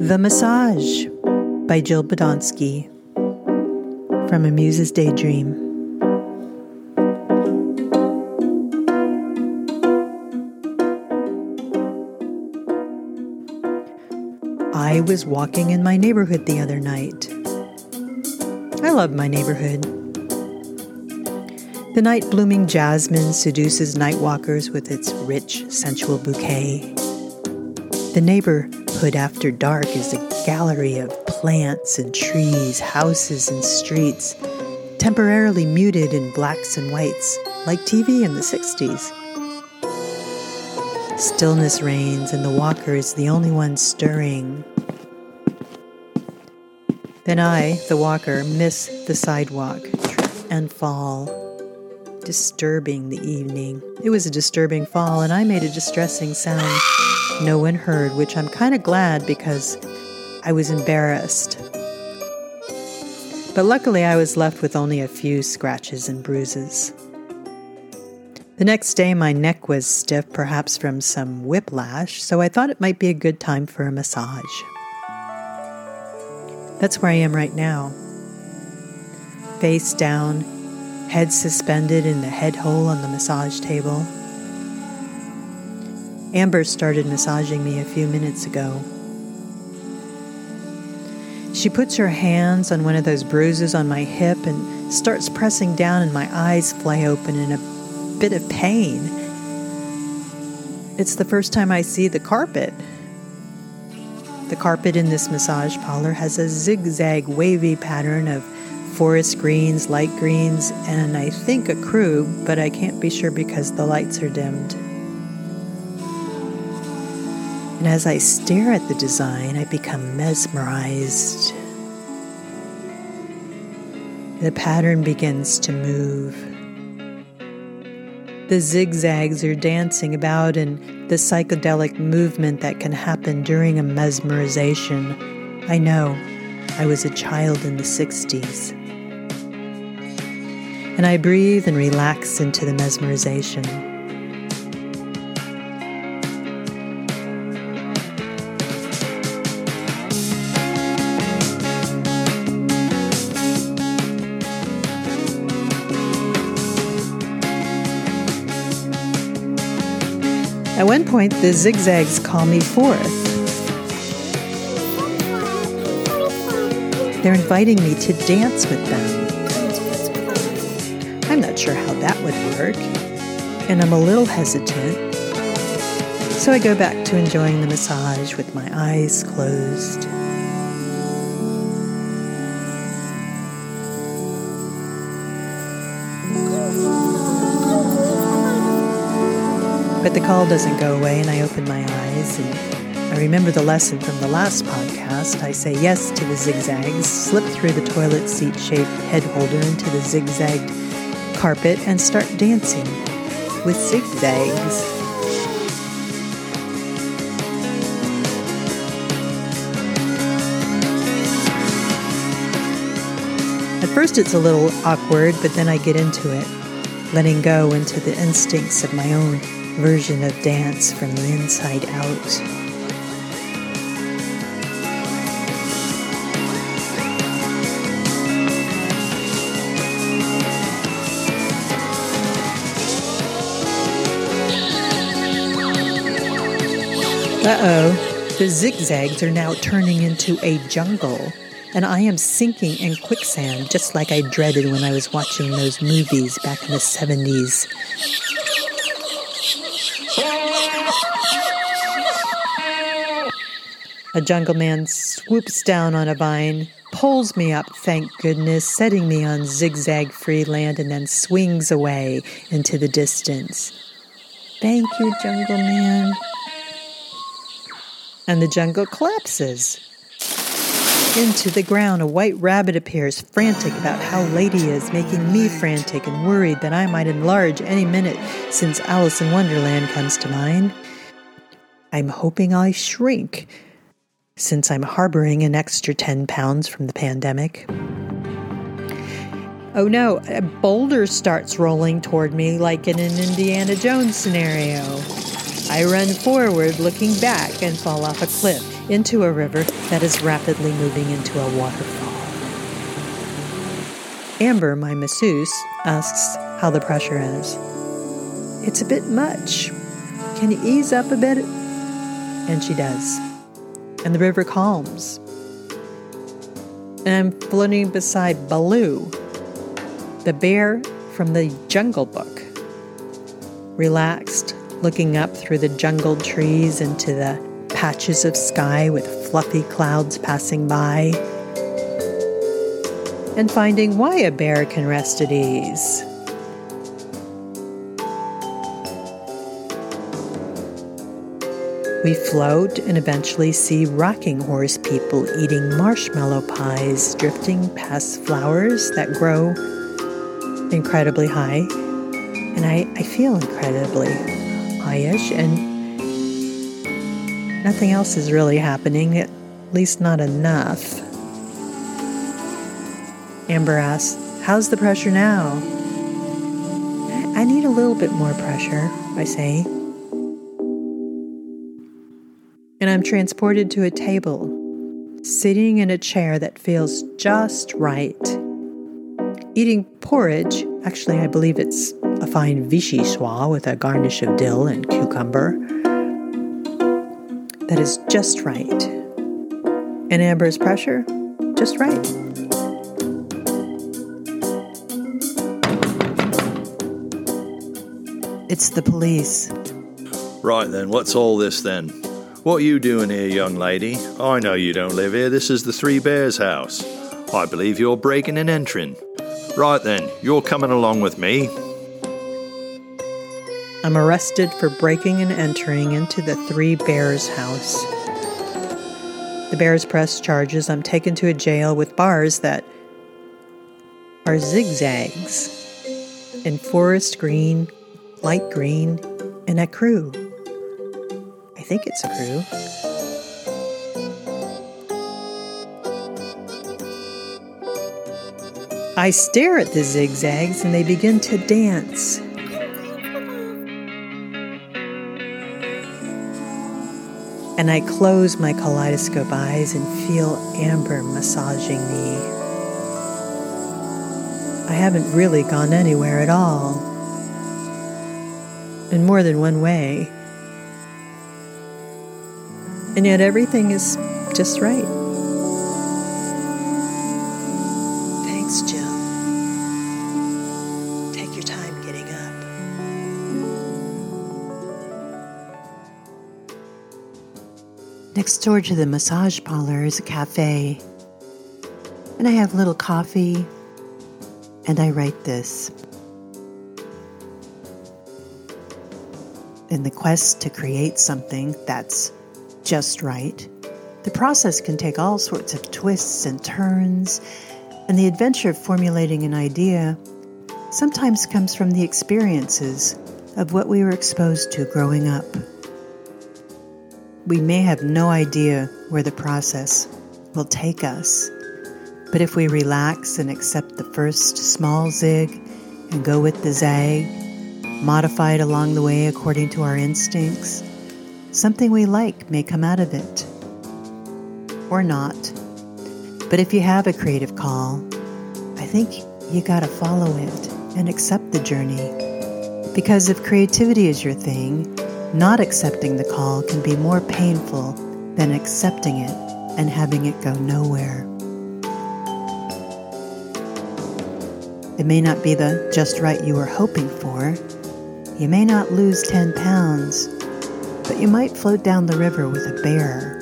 The Massage by Jill Badonsky from A Muse's Daydream. I was walking in my neighborhood the other night. I love my neighborhood. The night blooming jasmine seduces night walkers with its rich, sensual bouquet. The neighborhood after dark is a gallery of plants and trees, houses and streets, temporarily muted in blacks and whites, like TV in the 60s. Stillness reigns, and the walker is the only one stirring. Then I, the walker, miss the sidewalk and fall, disturbing the evening. It was a disturbing fall, and I made a distressing sound no one heard, which I'm kind of glad because I was embarrassed. But luckily, I was left with only a few scratches and bruises. The next day, my neck was stiff, perhaps from some whiplash, so I thought it might be a good time for a massage. That's where I am right now. Face down, head suspended in the head hole on the massage table. Amber started massaging me a few minutes ago. She puts her hands on one of those bruises on my hip and starts pressing down, and my eyes fly open in a bit of pain. It's the first time I see the carpet. The carpet in this massage parlor has a zigzag wavy pattern of forest greens, light greens, and I think ecru, but I can't be sure because the lights are dimmed. And as I stare at the design, I become mesmerized. The pattern begins to move. The zigzags are dancing about in the psychedelic movement that can happen during a mesmerization. I know, I was a child in the 60s. And I breathe and relax into the mesmerization. At one point, the zigzags call me forth. They're inviting me to dance with them. Sure how that would work, and I'm a little hesitant. So I go back to enjoying the massage with my eyes closed. But the call doesn't go away, and I open my eyes and I remember the lesson from the last podcast. I say yes to the zigzags, slip through the toilet seat shaped head holder into the zigzagged carpet, and start dancing with zigzags. At first, it's a little awkward, but then I get into it, letting go into the instincts of my own version of dance from the inside out. Uh oh, the zigzags are now turning into a jungle, and I am sinking in quicksand just like I dreaded when I was watching those movies back in the 70s. A jungle man swoops down on a vine, pulls me up, thank goodness, setting me on zigzag free land, and then swings away into the distance. Thank you, jungle man. And the jungle collapses. Into the ground, a white rabbit appears, frantic about how Lady is, making me frantic and worried that I might enlarge any minute since Alice in Wonderland comes to mind. I'm hoping I shrink since I'm harboring an extra 10 pounds from the pandemic. Oh no, a boulder starts rolling toward me like in an Indiana Jones scenario. I run forward, looking back, and fall off a cliff into a river that is rapidly moving into a waterfall. Amber, my masseuse, asks how the pressure is. It's a bit much. Can you ease up a bit? And she does. And the river calms. And I'm floating beside Baloo, the bear from the Jungle Book. Relaxed, looking up through the jungled trees into the patches of sky with fluffy clouds passing by, and finding why a bear can rest at ease. We float and eventually see rocking horse people eating marshmallow pies, drifting past flowers that grow incredibly high. And I, I feel incredibly highish, and nothing else is really happening, at least not enough. Amber asks, How's the pressure now? I need a little bit more pressure, I say. And I'm transported to a table, sitting in a chair that feels just right. Eating porridge, actually, I believe it's a fine Vichy vichyssoise with a garnish of dill and cucumber, that is just right. And Amber's pressure, just right. It's the police. Right then, what's all this then? What you doing here, young lady? I know you don't live here. This is the Three Bears house. I believe you're breaking and entering. Right then, you're coming along with me. I'm arrested for breaking and entering into the Three Bears house. The Bears press charges. I'm taken to a jail with bars that are zigzags in forest green, light green, and ecru. I think it's ecru. I stare at the zigzags and they begin to dance. And I close my kaleidoscope eyes and feel Amber massaging me. I haven't really gone anywhere at all. In more than one way. And yet everything is just right. Next door to the massage parlor is a cafe. And I have a little coffee, and I write this. In the quest to create something that's just right, the process can take all sorts of twists and turns, and the adventure of formulating an idea sometimes comes from the experiences of what we were exposed to growing up. We may have no idea where the process will take us, but if we relax and accept the first small zig and go with the zag, modify it along the way according to our instincts, something we like may come out of it. Or not. But if you have a creative call, I think you gotta follow it and accept the journey. Because if creativity is your thing, not accepting the call can be more painful than accepting it and having it go nowhere. It may not be the just right you were hoping for. You may not lose 10 pounds, but you might float down the river with a bear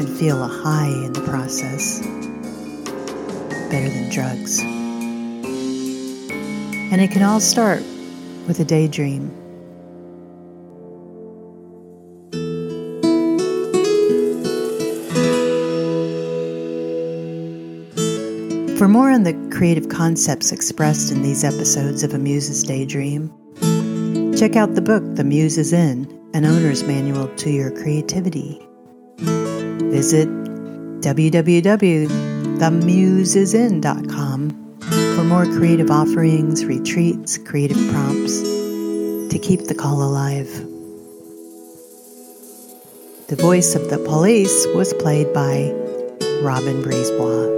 and feel a high in the process. Better than drugs. And it can all start with a daydream. For more on the creative concepts expressed in these episodes of A Muse's Daydream, check out the book The Muse is In An Owner's Manual to Your Creativity. Visit www.themuseisin.com for more creative offerings, retreats, creative prompts to keep the call alive. The voice of the police was played by Robin Brisebois.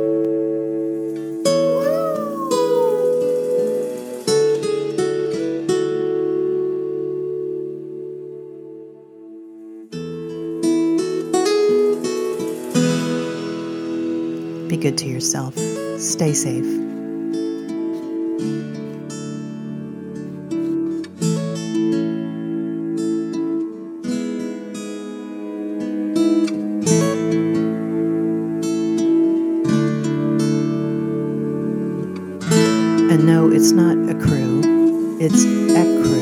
Be good to yourself. Stay safe. And no, it's not a crew, it's echo.